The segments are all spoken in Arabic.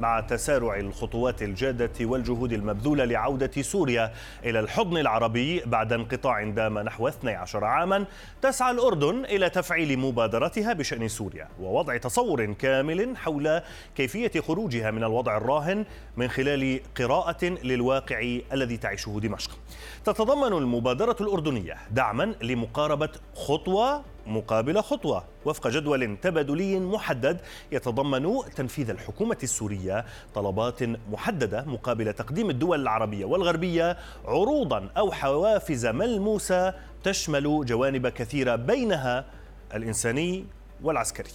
مع تسارع الخطوات الجادة والجهود المبذولة لعودة سوريا إلى الحضن العربي بعد انقطاع دام نحو 12 عاما تسعى الأردن إلى تفعيل مبادرتها بشأن سوريا ووضع تصور كامل حول كيفية خروجها من الوضع الراهن من خلال قراءة للواقع الذي تعيشه دمشق. تتضمن المبادرة الأردنية دعما لمقاربة خطوة مقابل خطوة. وفق جدول تبادلي محدد يتضمن تنفيذ الحكومة السورية طلبات محددة مقابل تقديم الدول العربية والغربية عروضا أو حوافز ملموسة تشمل جوانب كثيرة بينها الإنساني والعسكري.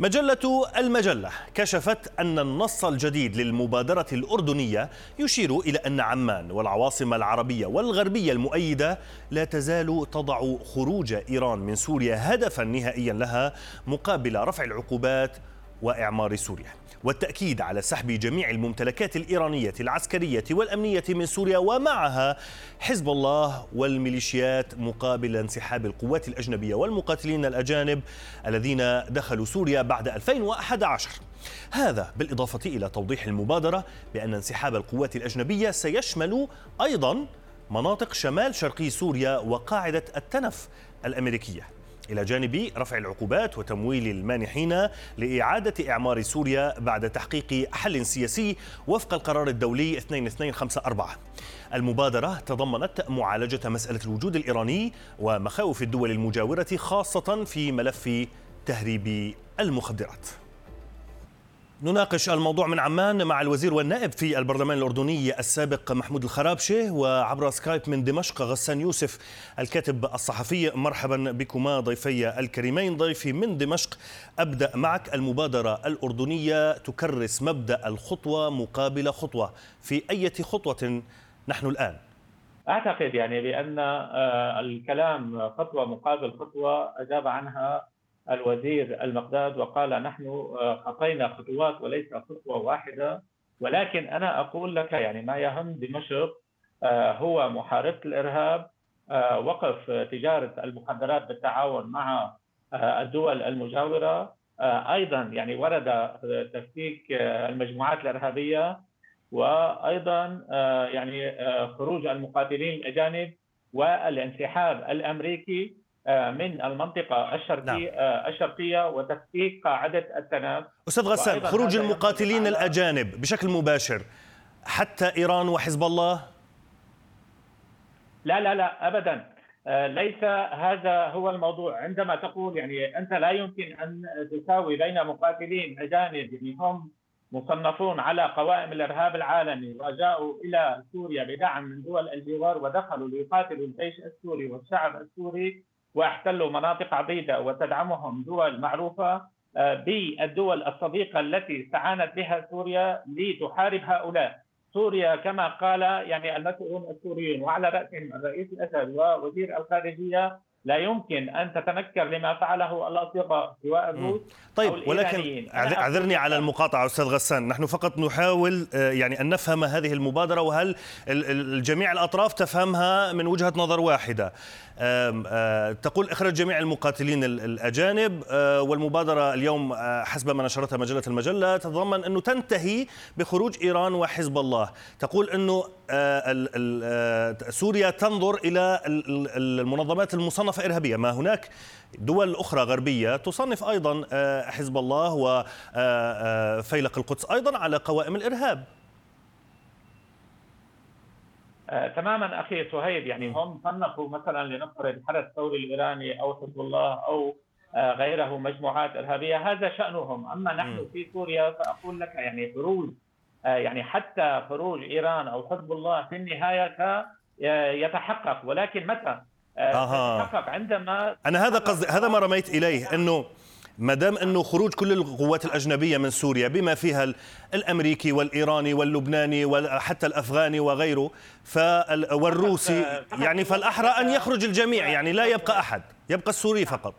مجلة المجلة كشفت أن النص الجديد للمبادرة الأردنية يشير إلى أن عمان والعواصم العربية والغربية المؤيدة لا تزال تضع خروج إيران من سوريا هدفا نهائيا لها مقابل رفع العقوبات وإعمار سوريا. والتأكيد على سحب جميع الممتلكات الإيرانية العسكرية والأمنية من سوريا ومعها حزب الله والميليشيات مقابل انسحاب القوات الأجنبية والمقاتلين الأجانب الذين دخلوا سوريا بعد 2011 هذا بالإضافة إلى توضيح المبادرة بأن انسحاب القوات الأجنبية سيشمل أيضا مناطق شمال شرقي سوريا وقاعدة التنف الأمريكية. إلى جانب رفع العقوبات وتمويل المانحين لإعادة إعمار سوريا بعد تحقيق حل سياسي وفق القرار الدولي 2254 المبادرة تضمنت معالجة مسألة الوجود الإيراني ومخاوف الدول المجاورة خاصة في ملف تهريب المخدرات. نناقش الموضوع من عمان مع الوزير والنائب في البرلمان الأردني السابق محمود الخرابشة وعبر سكايب من دمشق غسان يوسف الكاتب الصحفي. مرحبا بكما ضيفي الكريمين. ضيفي من دمشق أبدأ معك المبادرة الأردنية تكرس مبدأ الخطوة مقابل خطوة. في أي خطوة نحن الآن؟ أعتقد يعني بأن آه، الكلام خطوة مقابل خطوة أجاب عنها الوزير المقداد وقال نحن آه، خطينا خطوات وليس خطوة واحدة. ولكن أنا أقول لك يعني ما يهم دمشق آه، هو محاربه الإرهاب آه، وقف تجارة المخدرات بالتعاون مع الدول المجاورة. أيضا يعني ورد تفكيك المجموعات الإرهابية. وأيضا يعني خروج المقاتلين الأجانب والانسحاب الأمريكي. آه، من المنطقة الشرقية نعم. آه، الشرقية وتفكيك قاعدة التناب أستاذ غسان خروج المقاتلين الأجانب بشكل مباشر حتى إيران وحزب الله؟ لا لا لا أبدا. آه، ليس هذا هو الموضوع. عندما تقول يعني أنت لا يمكن أن تساوي بين مقاتلين أجانب يعني هم مصنفون على قوائم الإرهاب العالمي وجاءوا إلى سوريا بدعم من دول الجوار ودخلوا ليقاتلوا الجيش السوري والشعب السوري واحتلوا مناطق عديده وتدعمهم دول معروفة آه، بالدول الصديقة التي استعانت بها سوريا لتحارب هؤلاء. سوريا كما قال يعني المسؤولون السوريون وعلى رأسهم الرئيس الاسد ووزير الخارجية لا يمكن أن تتنكر لما فعله الأصدقاء سواء الروس طيب أو ولكن أعذرني على المقاطعة أستاذ غسان. نحن فقط نحاول آه، يعني أن نفهم هذه المبادرة وهل الجميع الأطراف تفهمها من وجهة نظر واحدة. آه، تقول إخراج جميع المقاتلين الأجانب آه، والمبادرة اليوم حسب ما نشرتها مجلة المجلة تتضمن أنه تنتهي بخروج إيران وحزب الله. تقول أنه سوريا تنظر إلى المنظمات المصنفه مصنفة إرهابية ما هناك دول أخرى غربية تصنف أيضا آه، حزب الله وفيلق آه، آه، القدس أيضا على قوائم الإرهاب. تماما أخي سهيب يعني هم صنفوا مثلا لنفرض الحرس الثوري الإيراني أو حزب الله أو غيره مجموعات إرهابية. هذا شأنهم. أما نحن في سوريا فأقول لك يعني خروج يعني حتى خروج إيران أو حزب الله في النهاية يتحقق. ولكن متى؟ أها. عندما أنا هذا قصدي هذا ما رميت إليه إنه ما دام إنه خروج كل القوات الأجنبية من سوريا بما فيها الأمريكي والإيراني واللبناني وحتى الأفغاني وغيره والروسي يعني فالأحرى أن يخرج الجميع يعني لا يبقى أحد يبقى السوري فقط.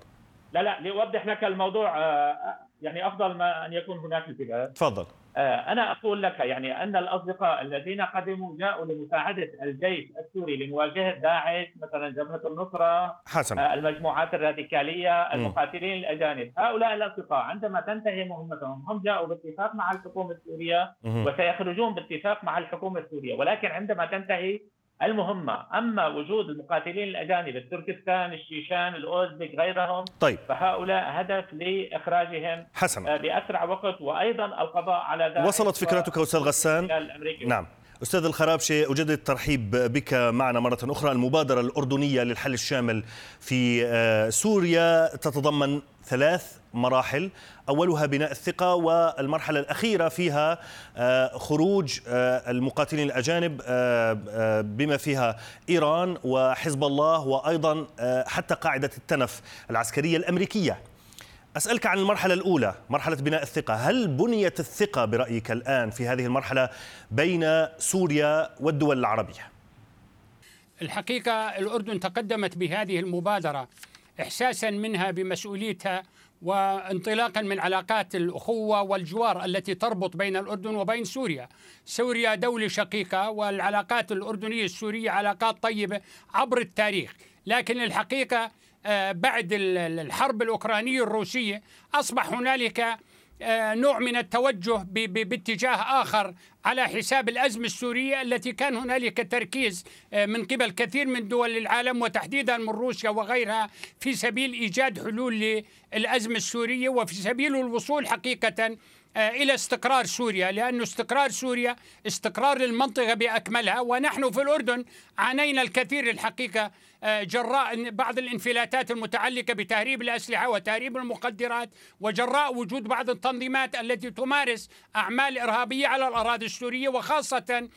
لا لا لاوضح لك الموضوع آه، يعني أفضل ما أن يكون هناك التباس تفضل. آه، أنا أقول لك يعني أن الأصدقاء الذين قدموا جاءوا لمساعدة الجيش السوري لمواجهة داعش مثلا جبهة النصرة حسن. آه، المجموعات الراديكالية المقاتلين الأجانب. هؤلاء الأصدقاء عندما تنتهي مهمتهم هم جاءوا باتفاق مع الحكومة السورية وسيخرجون باتفاق مع الحكومة السورية ولكن عندما تنتهي المهمة أما وجود المقاتلين الأجانب التركستان الشيشان الأوزبك غيرهم طيب. فهؤلاء هدف لإخراجهم حسن آه، بأسرع وقت وأيضا القضاء على ذلك وصلت فكرتك أستاذ غسان؟ نعم. أستاذ الخرابشي أجدد الترحيب بك معنا مرة أخرى. المبادرة الأردنية للحل الشامل في آه، سوريا تتضمن ثلاث مراحل. أولها بناء الثقة والمرحلة الأخيرة فيها آه، خروج آه، المقاتلين الأجانب بما فيها إيران وحزب الله وأيضا حتى قاعدة التنف العسكرية الأمريكية. أسألك عن المرحلة الأولى مرحلة بناء الثقة. هل بنيت الثقة برأيك الآن في هذه المرحلة بين سوريا والدول العربية؟ الحقيقة الأردن تقدمت بهذه المبادرة إحساسا منها بمسؤوليتها وانطلاقا من علاقات الأخوة والجوار التي تربط بين الأردن وبين سوريا. سوريا دولة شقيقة والعلاقات الأردنية السورية علاقات طيبة عبر التاريخ. لكن الحقيقة آه، بعد الحرب الأوكرانية الروسية أصبح هنالك نوع من التوجه باتجاه آخر على حساب الأزمة السورية التي كان هنالك تركيز آه، من قبل كثير من دول العالم وتحديدا من روسيا وغيرها في سبيل إيجاد حلول للأزمة السورية وفي سبيل الوصول حقيقة إلى استقرار سوريا لأن استقرار سوريا استقرار للمنطقة بأكملها ونحن في الأردن عانينا الكثير الحقيقة آه، جراء بعض الانفلاتات المتعلقة بتهريب الأسلحة وتهريب المخدرات وجراء وجود بعض التنظيمات التي تمارس أعمال إرهابية على الأراضي السورية وخاصة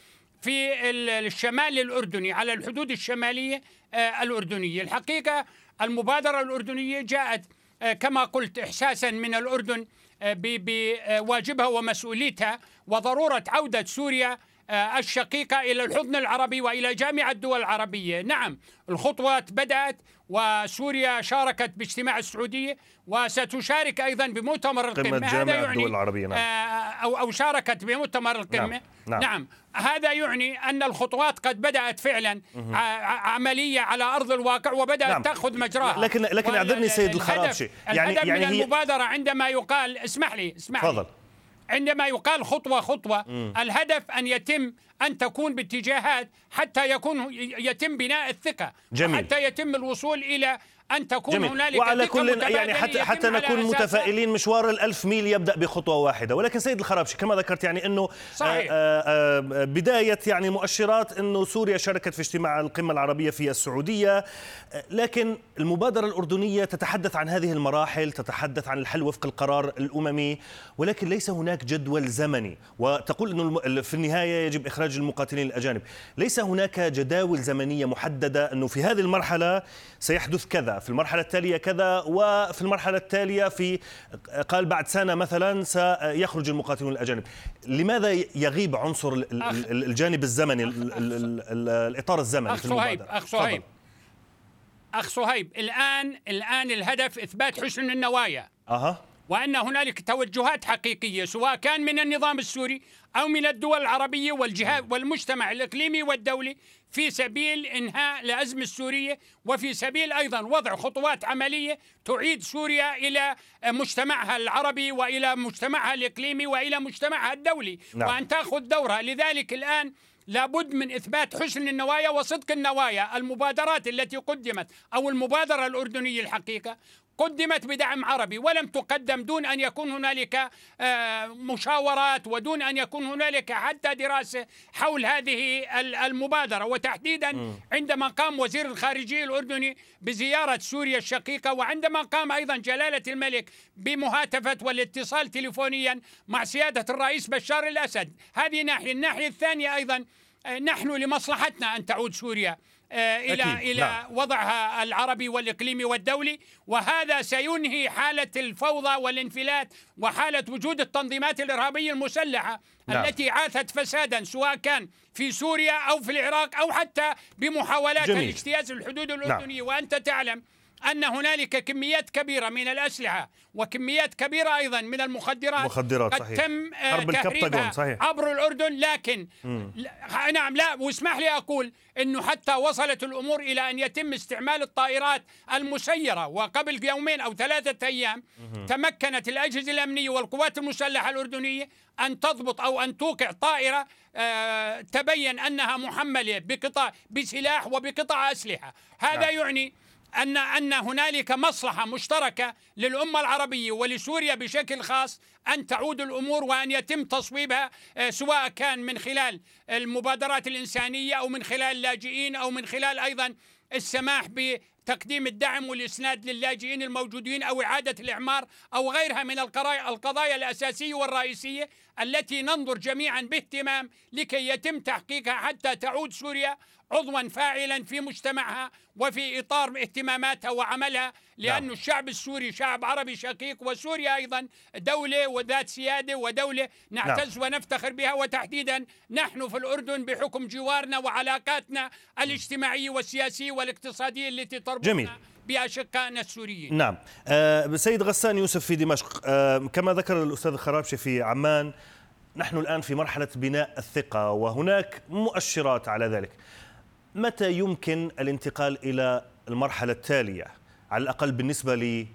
في الشمال الأردني على الحدود الشمالية آه، الأردنية. الحقيقة المبادرة الأردنية جاءت آه، كما قلت إحساسا من الأردن بواجبها ومسؤوليتها وضرورة عودة سوريا آه، الشقيقة إلى الحضن العربي وإلى جامعة الدول العربية نعم الخطوات بدأت وسوريا شاركت باجتماع السعودية وستشارك أيضا بمؤتمر القمة هذا يعني الدول العربية نعم. أو, أو شاركت بمؤتمر القمة نعم. نعم. نعم هذا يعني أن الخطوات قد بدأت فعلا عملية على أرض الواقع وبدأت نعم. تأخذ مجراها لكن لكن أعذرني سيد الخرابشي يعني الهدف يعني من هي... المبادرة عندما يقال اسمح لي اسمح لي عندما يقال خطوة خطوة. الهدف أن يتم أن تكون باتجاهات حتى يكون يتم بناء الثقة جميل. حتى يتم الوصول إلى أن تكون جميل. هنالك وعلى كل يعني حتى حتى نكون متفائلين مشوار الألف ميل يبدأ بخطوة واحدة ولكن سيد الخرابشي كما ذكرت يعني أنه صحيح. آآ آه، آآ آه، بداية يعني مؤشرات أنه سوريا شاركت في اجتماع القمة العربية في السعودية آه، لكن المبادرة الأردنية تتحدث عن هذه المراحل تتحدث عن الحل وفق القرار الأممي ولكن ليس هناك جدول زمني وتقول أنه في النهاية يجب إخراج المقاتلين الأجانب ليس هناك جداول زمنية محددة أنه في هذه المرحلة سيحدث كذا في المرحلة التالية كذا وفي المرحلة التالية في قال بعد سنة مثلا سيخرج المقاتلون الأجانب لماذا يغيب عنصر الجانب الزمني الإطار الزمني أخ صهيب أخ صهيب. أخ صهيب الآن الآن الهدف إثبات حسن النوايا. أها. وأن هنالك توجهات حقيقية سواء كان من النظام السوري أو من الدول العربية والجهات والمجتمع الإقليمي والدولي في سبيل إنهاء الأزمة السورية وفي سبيل أيضا وضع خطوات عملية تعيد سوريا إلى مجتمعها العربي وإلى مجتمعها الإقليمي وإلى مجتمعها الدولي نعم. وأن تأخذ دورها. لذلك الآن لابد من إثبات حسن النوايا وصدق النوايا المبادرات التي قدمت أو المبادرة الأردنية الحقيقة. قدمت بدعم عربي ولم تقدم دون أن يكون هنالك آه، مشاورات ودون أن يكون هنالك حتى دراسة حول هذه المبادرة. وتحديدا عندما قام وزير الخارجية الأردني بزيارة سوريا الشقيقة وعندما قام أيضا جلالة الملك بمهاتفة والاتصال تليفونيا مع سيادة الرئيس بشار الأسد. هذه ناحية. الناحية الثانية أيضا آه، نحن لمصلحتنا أن تعود سوريا. إلى أكيد. إلى نعم. وضعها العربي والإقليمي والدولي وهذا سينهي حالة الفوضى والانفلات وحالة وجود التنظيمات الإرهابية المسلحة نعم. التي عاثت فسادا سواء كان في سوريا أو في العراق أو حتى بمحاولات اجتياز الحدود الأردنية نعم. وأنت تعلم أن هنالك كميات كبيرة من الأسلحة وكميات كبيرة أيضا من المخدرات مخدرات قد صحيح. تم آه، حرب تهريبها صحيح. عبر الأردن لكن لا- نعم لا واسمح لي أقول أنه حتى وصلت الأمور إلى أن يتم استعمال الطائرات المسيرة وقبل يومين أو ثلاثة أيام تمكنت الأجهزة الأمنية والقوات المسلحة الأردنية أن تضبط أو أن توقع طائرة آه، تبين أنها محملة بقطع بسلاح وبقطع أسلحة هذا نعم. يعني أن أن هنالك مصلحة مشتركة للأمة العربية ولسوريا بشكل خاص أن تعود الأمور وأن يتم تصويبها آه، سواء كان من خلال المبادرات الإنسانية أو من خلال اللاجئين أو من خلال أيضا السماح بتقديم الدعم والإسناد للاجئين الموجودين أو إعادة الإعمار أو غيرها من القضايا الأساسية والرئيسية التي ننظر جميعا باهتمام لكي يتم تحقيقها حتى تعود سوريا عضوا فاعلا في مجتمعها وفي إطار اهتماماتها وعملها لأن نعم. الشعب السوري شعب عربي شقيق وسوريا أيضا دولة وذات سيادة ودولة نعتز ونفتخر بها. وتحديدا نحن في الأردن بحكم جوارنا وعلاقاتنا الاجتماعية والسياسية والاقتصادية التي تربطنا جميل. بأشقائنا السوريين. نعم. آه، سيد غسان يوسف في دمشق. آه، كما ذكر الأستاذ خرابشي في عمان نحن الآن في مرحلة بناء الثقة وهناك مؤشرات على ذلك. متى يمكن الانتقال إلى المرحلة التالية؟ على الأقل بالنسبة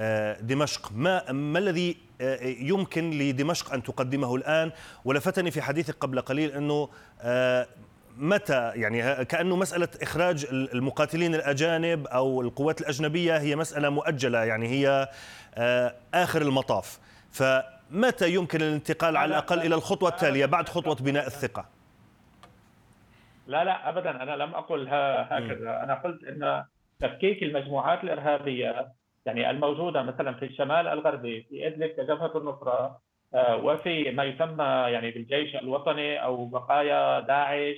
لدمشق ما, ما الذي آه، يمكن لدمشق أن تقدمه الآن؟ ولفتني في حديثك قبل قليل أنه آه، متى يعني كأنه مسألة إخراج المقاتلين الأجانب أو القوات الأجنبية هي مسألة مؤجلة يعني هي آه، آخر المطاف. فمتى يمكن الانتقال على الأقل إلى الخطوة التالية بعد خطوة بناء الثقة؟ لا لا ابدا. أنا لم أقل هكذا. أنا قلت إن تفكيك المجموعات الإرهابية يعني الموجودة مثلا في الشمال الغربي في إدلب كجبهة النصرة آه، وفي ما يسمى يعني بالجيش الوطني أو بقايا داعش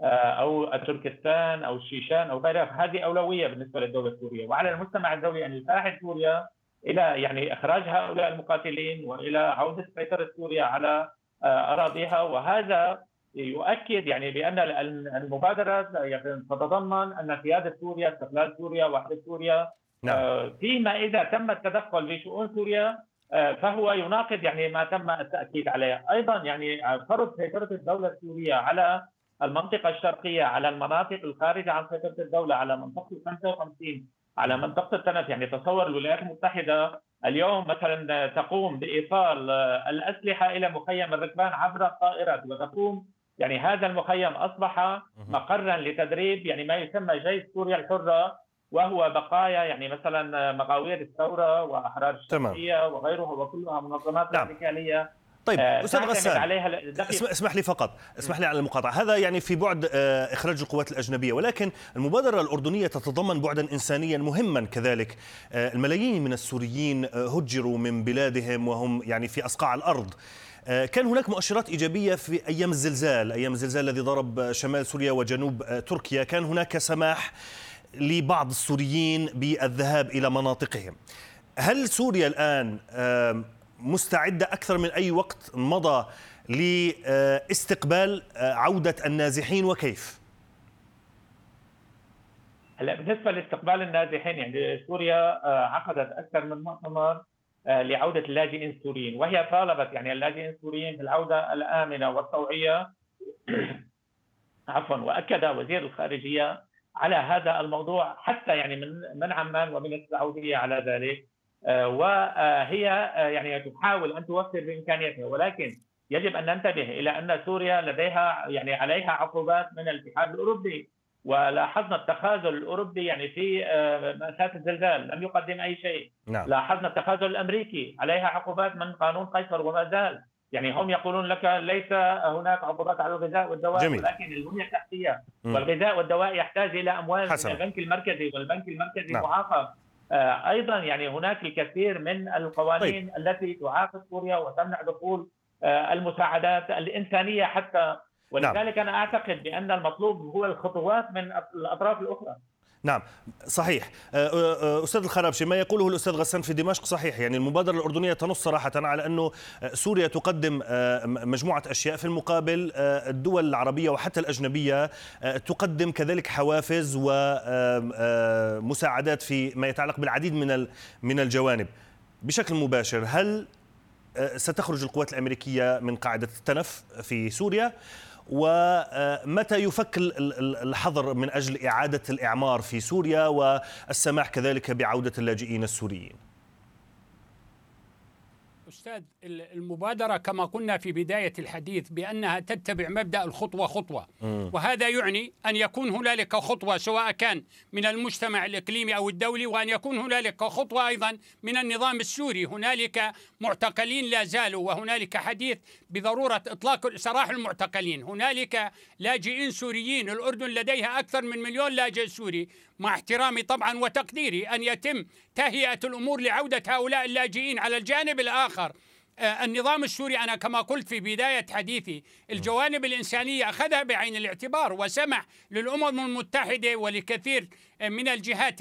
آه، أو تركستان أو الشيشان أو غيرها هذه أولوية بالنسبة للدولة السورية. وعلى المجتمع الدولي أن يساعد سوريا إلى يعني إخراج هؤلاء المقاتلين وإلى عودة سيطرة سوريا على آه، أراضيها. وهذا يؤكد يعني بأن المبادرة يعني تتضمن أن سياده سوريا استقلال سوريا وحدة سوريا نعم. آه، فيما إذا تم التدخل في شؤون سوريا آه، فهو يناقض يعني ما تم التأكيد عليه، أيضا يعني فرض سيطرة الدولة السورية على المنطقة الشرقية على المناطق الخارجة عن سيطرة الدولة على منطقة ال 55 على منطقة التنف يعني تصور الولايات المتحدة اليوم مثلا تقوم بإيصال آه، الأسلحة إلى مخيم الركبان عبر الطائرات وتقوم يعني هذا المخيم أصبح مقرا لتدريب يعني ما يسمى جيش سوريا الحرة وهو بقايا يعني مثلا مغاوير الثورة وأحرار. الشرقية وغيرها وكلها منظمات نعم. راديكاليه طيب آه، تعتمد غسان. اسمح, لي فقط اسمح لي على المقاطعة هذا يعني في بعد آه، إخراج القوات الأجنبية ولكن المبادرة الأردنية تتضمن بعدا إنسانيا مهما كذلك آه، الملايين من السوريين هجروا من بلادهم وهم يعني في أصقاع الأرض آه، كان هناك مؤشرات إيجابية في أيام الزلزال أيام الزلزال الذي ضرب آه، شمال سوريا وجنوب آه، تركيا كان هناك سماح لبعض السوريين بالذهاب إلى مناطقهم هل سوريا الآن آم، مستعدة أكثر من أي وقت مضى لاستقبال آه، عودة النازحين وكيف؟ هلا بالنسبة لاستقبال النازحين يعني سوريا آه، عقدت أكثر من مؤتمر آه، لعودة اللاجئين السوريين وهي طالبت يعني اللاجئين السوريين بالعودة الآمنة والطوعية. عفوا وأكد وزير الخارجية على هذا الموضوع حتى يعني من من عمان ومن السعودية على ذلك. آه، وهي آه، يعني تحاول أن توفر بامكانياتها ولكن يجب أن ننتبه إلى أن سوريا لديها يعني عليها عقوبات من الاتحاد الأوروبي. ولاحظنا التخاذل الأوروبي يعني في آه، مأساة الزلزال لم يقدم أي شيء نعم لاحظنا التخاذل الأمريكي عليها عقوبات من قانون قيصر وما زال يعني هم يقولون لك ليس هناك عقوبات على الغذاء والدواء جميل. ولكن البنية التحتية. والغذاء والدواء يحتاج إلى أموال حسنا. من البنك المركزي والبنك المركزي نعم. معاقب آه، أيضا يعني هناك الكثير من القوانين طيب. التي تعاقب سوريا وتمنع دخول آه، المساعدات الإنسانية حتى ولذلك أنا أعتقد بأن المطلوب هو الخطوات من الأطراف الأخرى. نعم صحيح. آه، آه، آه، أستاذ الخرابشي ما يقوله الأستاذ غسان في دمشق؟ صحيح يعني المبادرة الأردنية تنص صراحة على أنه سوريا تقدم مجموعة أشياء في المقابل الدول العربية وحتى الأجنبية تقدم كذلك حوافز ومساعدات في ما يتعلق بالعديد من من الجوانب. بشكل مباشر هل ستخرج القوات الأمريكية من قاعدة التنف في سوريا؟ ومتى يفك الحظر من أجل إعادة الإعمار في سوريا والسماح كذلك بعودة اللاجئين السوريين. أستاذ المبادرة كما قلنا في بداية الحديث بأنها تتبع مبدأ الخطوة خطوة. وهذا يعني أن يكون هنالك خطوة سواء كان من المجتمع الإقليمي أو الدولي وأن يكون هنالك خطوة أيضا من النظام السوري. هنالك معتقلين لا زالوا وهنالك حديث بضرورة إطلاق سراح المعتقلين. هنالك لاجئين سوريين الأردن لديها أكثر من مليون لاجئ سوري. مع احترامي طبعا وتقديري أن يتم تهيئة الأمور لعودة هؤلاء اللاجئين على الجانب الآخر آه، النظام السوري أنا كما قلت في بداية حديثي الجوانب الإنسانية أخذها بعين الاعتبار وسمح للأمم المتحدة ولكثير من الجهات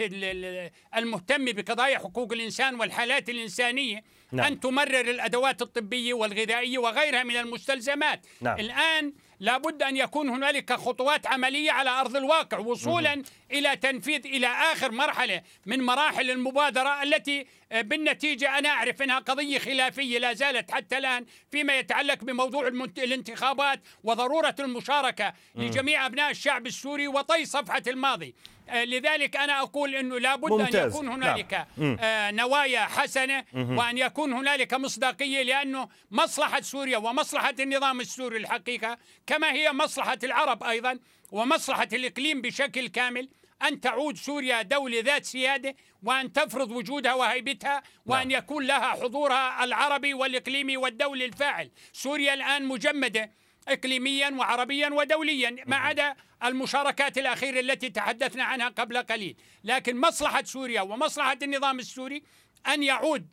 المهتمة بقضايا حقوق الإنسان والحالات الإنسانية نعم. أن تمرر الأدوات الطبية والغذائية وغيرها من المستلزمات نعم. الآن لابد أن يكون هنالك خطوات عملية على أرض الواقع وصولا مم. إلى تنفيذ إلى آخر مرحلة من مراحل المبادرة التي آه، بالنتيجة أنا أعرف أنها قضية خلافية لا زالت حتى الآن فيما يتعلق بموضوع الانتخابات وضرورة المشاركة مم. لجميع أبناء الشعب السوري وطي صفحة الماضي آه، لذلك أنا أقول أنه لابد ممتاز. أن يكون هنالك نعم. آه، نوايا حسنة وأن يكون هنالك مصداقية لأنه مصلحة سوريا ومصلحة النظام السوري الحقيقة كما هي مصلحة العرب أيضا ومصلحة الإقليم بشكل كامل أن تعود سوريا دولة ذات سيادة وأن تفرض وجودها وهيبتها وأن نعم. يكون لها حضورها العربي والإقليمي والدولي الفاعل. سوريا الآن مجمدة إقليميا وعربيا ودوليا ما عدا المشاركات الأخيرة التي تحدثنا عنها قبل قليل. لكن مصلحة سوريا ومصلحة النظام السوري أن يعود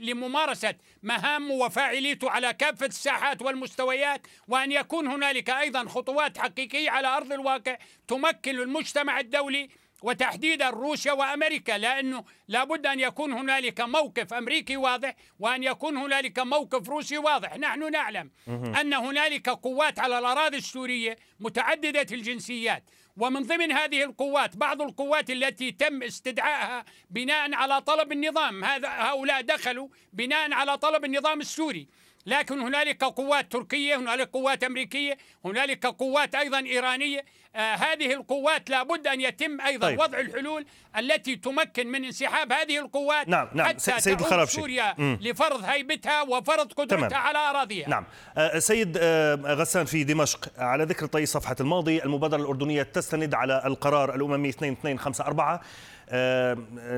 لممارسة مهامه وفاعليته على كافة الساحات والمستويات وأن يكون هنالك أيضا خطوات حقيقية على أرض الواقع تمكن المجتمع الدولي وتحديدا روسيا وأمريكا لأنه لابد أن يكون هنالك موقف أمريكي واضح وأن يكون هنالك موقف روسي واضح، نحن نعلم أن هنالك قوات على الأراضي السورية متعددة الجنسيات ومن ضمن هذه القوات بعض القوات التي تم استدعائها بناء على طلب النظام هذا هؤلاء دخلوا بناء على طلب النظام السوري. لكن هنالك قوات تركية هنالك قوات أمريكية هنالك قوات أيضا إيرانية آه هذه القوات لابد أن يتم أيضا طيب. وضع الحلول التي تمكن من انسحاب هذه القوات نعم نعم حتى سيد الخرابشي سوريا مم. لفرض هيبتها وفرض قدرتها تمام. على أراضيها نعم آه سيد آه غسان في دمشق على ذكر طي صفحة الماضي المبادرة الأردنية تستند على القرار الأممي 2254 آه،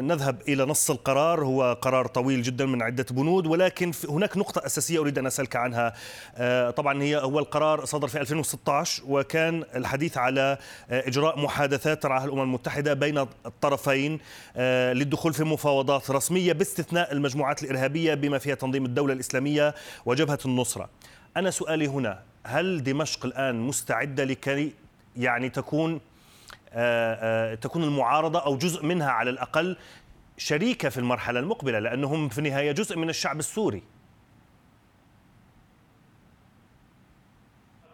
نذهب إلى نص القرار. هو قرار طويل جدا من عدة بنود ولكن هناك نقطة أساسية أريد أن أسألك عنها. آه، طبعا هي هو القرار صدر في 2016 وكان الحديث على آه، إجراء محادثات ترعاها الأمم المتحدة بين الطرفين للدخول في مفاوضات رسمية باستثناء المجموعات الإرهابية بما فيها تنظيم الدولة الإسلامية وجبهة النصرة. أنا سؤالي هنا هل دمشق الآن مستعدة لكي يعني تكون آه، آه، تكون المعارضة أو جزء منها على الأقل شريكة في المرحلة المقبلة لأنهم في النهاية جزء من الشعب السوري.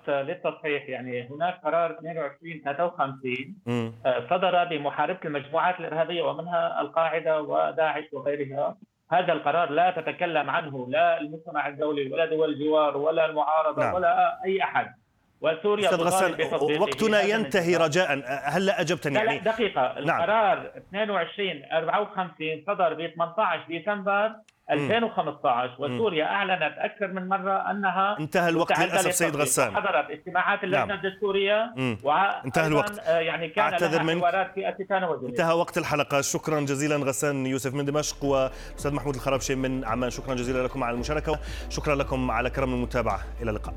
للتصحيح يعني هناك قرار 22 53 آه، صدر بمحاربة المجموعات الإرهابية ومنها القاعدة وداعش وغيرها. هذا القرار لا تتكلم عنه لا المجتمع الدولي ولا دول الجوار ولا المعارضة نعم. ولا أي أحد. وسوريا أستاذ غسان وقتنا ينتهي رجاء. هل اجبتني يعني لا دقيقة. نعم. القرار 22 54 صدر ب 18 ديسمبر 2015 وسوريا أعلنت أكثر من مرة أنها انتهى الوقت للأسف سيد غسان. حضرت اجتماعات اللجنة نعم. الدستوريه انتهى الوقت. آه، يعني كان أعتذر منك. في انتهى وقت الحلقة. شكرا جزيلا غسان يوسف من دمشق وأستاذ محمود الخرابشي من عمان. شكرا جزيلا لكم على المشاركة شكرا لكم على كرم المتابعة. إلى اللقاء.